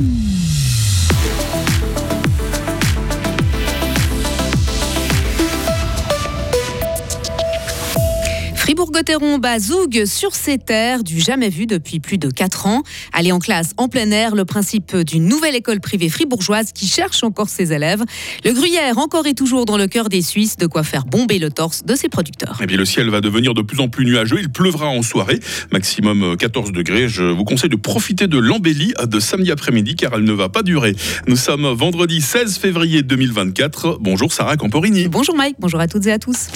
Fribourg-Gotteron bat Zoug sur ses terres, du jamais vu depuis plus de 4 ans. Aller en classe en plein air, le principe d'une nouvelle école privée fribourgeoise qui cherche encore ses élèves. Le gruyère, encore et toujours dans le cœur des Suisses, de quoi faire bomber le torse de ses producteurs. Et eh bien, le ciel va devenir de plus en plus nuageux. Il pleuvra en soirée, maximum 14 degrés. Je vous conseille de profiter de l'embellie de samedi après-midi car elle ne va pas durer. Nous sommes vendredi 16 février 2024. Bonjour Sarah Camporini. Bonjour Mike, bonjour à toutes et à tous.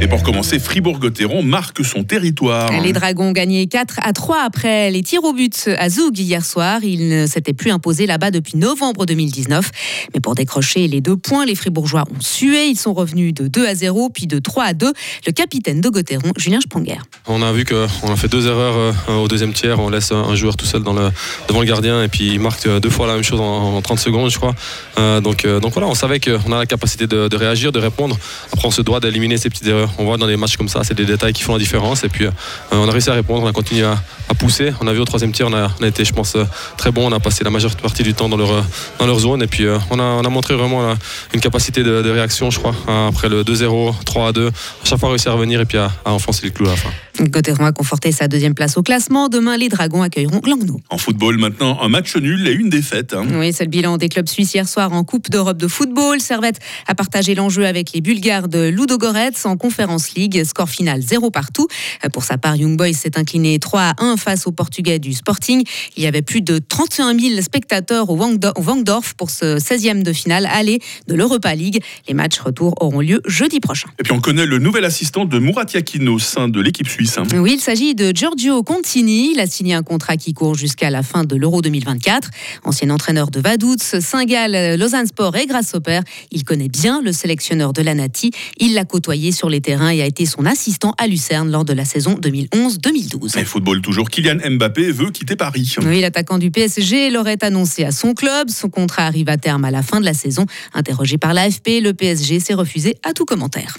Et pour commencer, Fribourg-Gotteron marque son territoire. Les Dragons ont gagné 4 à 3 après les tirs au but à Zoug hier soir. Ils ne s'étaient plus imposés là-bas depuis novembre 2019. Mais pour décrocher les deux points, les Fribourgeois ont sué. Ils sont revenus de 2 à 0, puis de 3 à 2. Le capitaine de Gotteron, Julien Spranger. On a vu qu'on a fait deux erreurs euh, au deuxième tiers. On laisse un joueur tout seul dans le, devant le gardien et puis il marque deux fois la même chose en, 30 secondes, je crois. Euh, donc, euh, donc voilà, on savait qu'on a la capacité de, de réagir, de répondre. Après, on se doit d'éliminer ces petites erreurs on voit dans des matchs comme ça, c'est des détails qui font la différence. Et puis, euh, on a réussi à répondre, on a continué à, pousser. On a vu au troisième tir, on a, été, je pense, euh, très bon. On a passé la majeure partie du temps dans leur, euh, zone. Et puis, on a, on a montré vraiment une capacité de, réaction, je crois. Après le 2-0, 3-2, à chaque fois réussi à revenir et puis à, enfoncer le clou à la fin. Gauthieron a conforté sa deuxième place au classement. Demain, les Dragons accueilleront Langnau. En football, maintenant, un match nul et une défaite. Hein. Oui, c'est le bilan des clubs suisses hier soir en Coupe d'Europe de football. Servette a partagé l'enjeu avec les Bulgares de Ludogorets en Conférence League. Score final 0 partout. Pour sa part, Young Boys s'est incliné 3 à 1 face aux Portugais du Sporting. Il y avait plus de 31 000 spectateurs au Wangdorf pour ce 16e de finale aller de l'Europa League. Les matchs retour auront lieu jeudi prochain. Et puis on connaît le nouvel assistant de Murat Yakin au sein de l'équipe suisse. Hein. Oui, il s'agit de Giorgio Contini. Il a signé un contrat qui court jusqu'à la fin de l'Euro 2024. Ancien entraîneur de Vaduz, Saint-Gall, Lausanne Sport et Grasshopper, il connaît bien le sélectionneur de la Nati. Il l'a côtoyé sur les terrains et a été son assistant à Lucerne lors de la saison 2011-2012. Et football toujours, Kylian Mbappé veut quitter Paris. Oui, l'attaquant du PSG l'aurait annoncé à son club. Son contrat arrive à terme à la fin de la saison. Interrogé par l'AFP, le PSG s'est refusé à tout commentaire.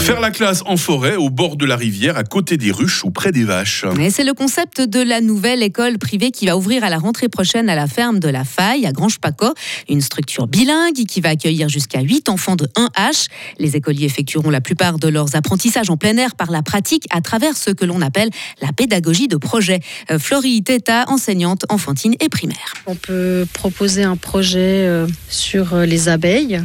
Faire la classe en forêt, au bord de la rivière, à côté des ruches ou près des vaches. C'est le concept de la nouvelle école privée qui va ouvrir à la rentrée prochaine à la ferme de la Faille, à Grange-Paco. Une structure bilingue qui va accueillir jusqu'à 8 enfants de 1H. Les écoliers effectueront la plupart de leurs apprentissages en plein air par la pratique à travers ce que l'on appelle la pédagogie de projet. Euh, Florie Teta, enseignante enfantine et primaire. On peut proposer un projet euh, sur euh, les abeilles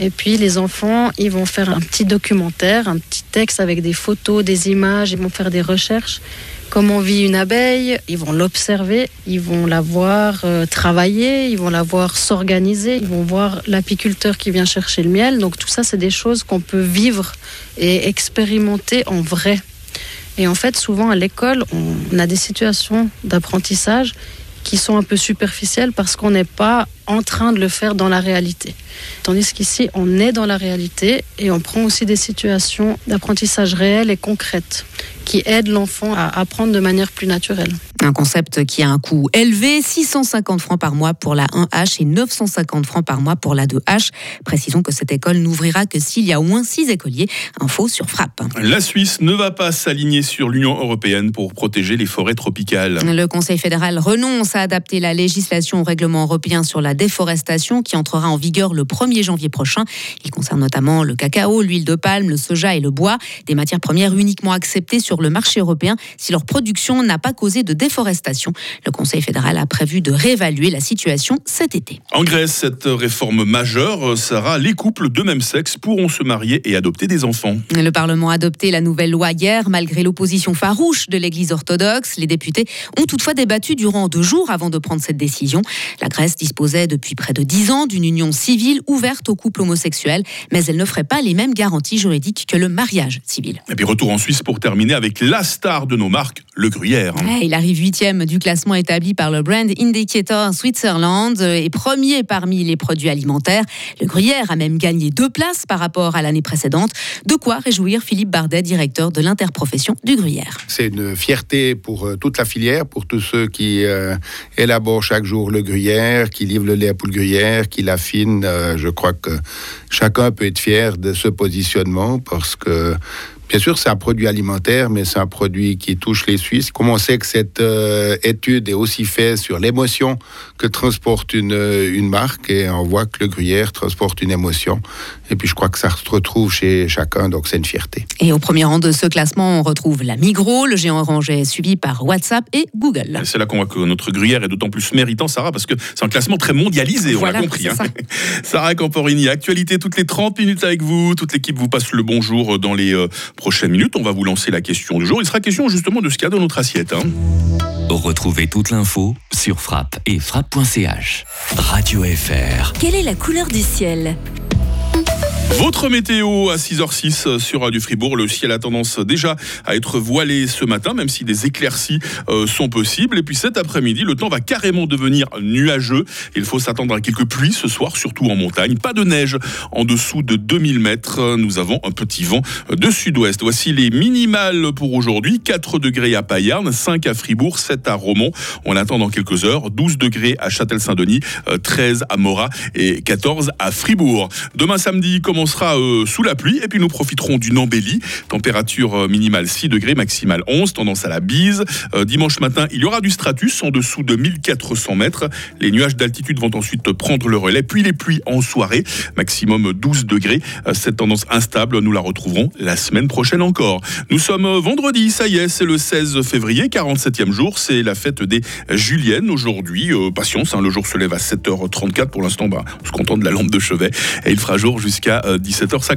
et puis les enfants, ils vont faire un petit documentaire, un petit texte avec des photos, des images, ils vont faire des recherches. Comment vit une abeille Ils vont l'observer, ils vont la voir euh, travailler, ils vont la voir s'organiser, ils vont voir l'apiculteur qui vient chercher le miel. Donc tout ça, c'est des choses qu'on peut vivre et expérimenter en vrai. Et en fait, souvent à l'école, on a des situations d'apprentissage qui sont un peu superficielles parce qu'on n'est pas en train de le faire dans la réalité. Tandis qu'ici, on est dans la réalité et on prend aussi des situations d'apprentissage réelles et concrètes qui aident l'enfant à apprendre de manière plus naturelle. Un concept qui a un coût élevé, 650 francs par mois pour la 1H et 950 francs par mois pour la 2H. Précisons que cette école n'ouvrira que s'il y a au moins 6 écoliers. Info sur Frappe. La Suisse ne va pas s'aligner sur l'Union européenne pour protéger les forêts tropicales. Le Conseil fédéral renonce à adapter la législation au règlement européen sur la déforestation qui entrera en vigueur le 1er janvier prochain. Il concerne notamment le cacao, l'huile de palme, le soja et le bois, des matières premières uniquement acceptées sur le marché européen si leur production n'a pas causé de déforestation. Le Conseil fédéral a prévu de réévaluer la situation cet été. En Grèce, cette réforme majeure sera les couples de même sexe pourront se marier et adopter des enfants. Le Parlement a adopté la nouvelle loi hier malgré l'opposition farouche de l'Église orthodoxe. Les députés ont toutefois débattu durant deux jours avant de prendre cette décision. La Grèce disposait depuis près de dix ans d'une union civile ouverte aux couples homosexuels, mais elle n'offrait pas les mêmes garanties juridiques que le mariage civil. Et puis retour en Suisse pour terminer avec la star de nos marques, le gruyère. il arrive huitième du classement établi par le Brand Indicator Switzerland et premier parmi les produits alimentaires. Le gruyère a même gagné deux places par rapport à l'année précédente. De quoi réjouir Philippe Bardet, directeur de l'interprofession du gruyère. C'est une fierté pour euh, toute la filière, pour tous ceux qui euh, élaborent chaque jour le gruyère, qui livrent le lait à poule gruyère, qui l'affinent. Euh, je crois que chacun peut être fier de ce positionnement parce que Bien sûr, c'est un produit alimentaire, mais c'est un produit qui touche les Suisses. Comment on sait que cette euh, étude est aussi faite sur l'émotion que transporte une, une marque? Et on voit que le gruyère transporte une émotion. Et puis je crois que ça se retrouve chez chacun, donc c'est une fierté. Et au premier rang de ce classement, on retrouve la Migros, le géant orange est suivi par WhatsApp et Google. C'est là qu'on voit que notre gruyère est d'autant plus méritant, Sarah, parce que c'est un classement très mondialisé, on l'a compris. Hein. Sarah Camporini, actualité toutes les 30 minutes avec vous. Toute l'équipe vous passe le bonjour dans les euh, prochaines minutes. On va vous lancer la question du jour. Il sera question justement de ce qu'il y a dans notre assiette. Hein. Retrouvez toute l'info sur frappe et frappe.ch. Radio FR. Quelle est la couleur du ciel? Votre météo à 6h06 sur Radio Fribourg. Le ciel a tendance déjà à être voilé ce matin, même si des éclaircies euh, sont possibles. Et puis cet après-midi, le temps va carrément devenir nuageux. Il faut s'attendre à quelques pluies ce soir, surtout en montagne. Pas de neige en dessous de 2000 mètres. Nous avons un petit vent de sud-ouest. Voici les minimales pour aujourd'hui. 4 degrés à Payarn, 5 à Fribourg, 7 à Romont. On attend dans quelques heures. 12 degrés à Châtel-Saint-Denis, 13 à Morat et 14 à Fribourg. Demain samedi, comment on sera euh, sous la pluie et puis nous profiterons d'une embellie. Température euh, minimale 6 degrés, maximale 11, tendance à la bise. Euh, dimanche matin, il y aura du stratus en dessous de 1400 mètres. Les nuages d'altitude vont ensuite prendre le relais, puis les pluies en soirée, maximum 12 degrés. Cette tendance instable, nous la retrouverons la semaine prochaine encore. Nous sommes vendredi, ça y est, c'est le 16 février, 47e jour, c'est la fête des Juliennes aujourd'hui. patience, hein, le jour se lève à 7h34 pour l'instant, bah, on se contente de la lampe de chevet et il fera jour jusqu'à 17h50.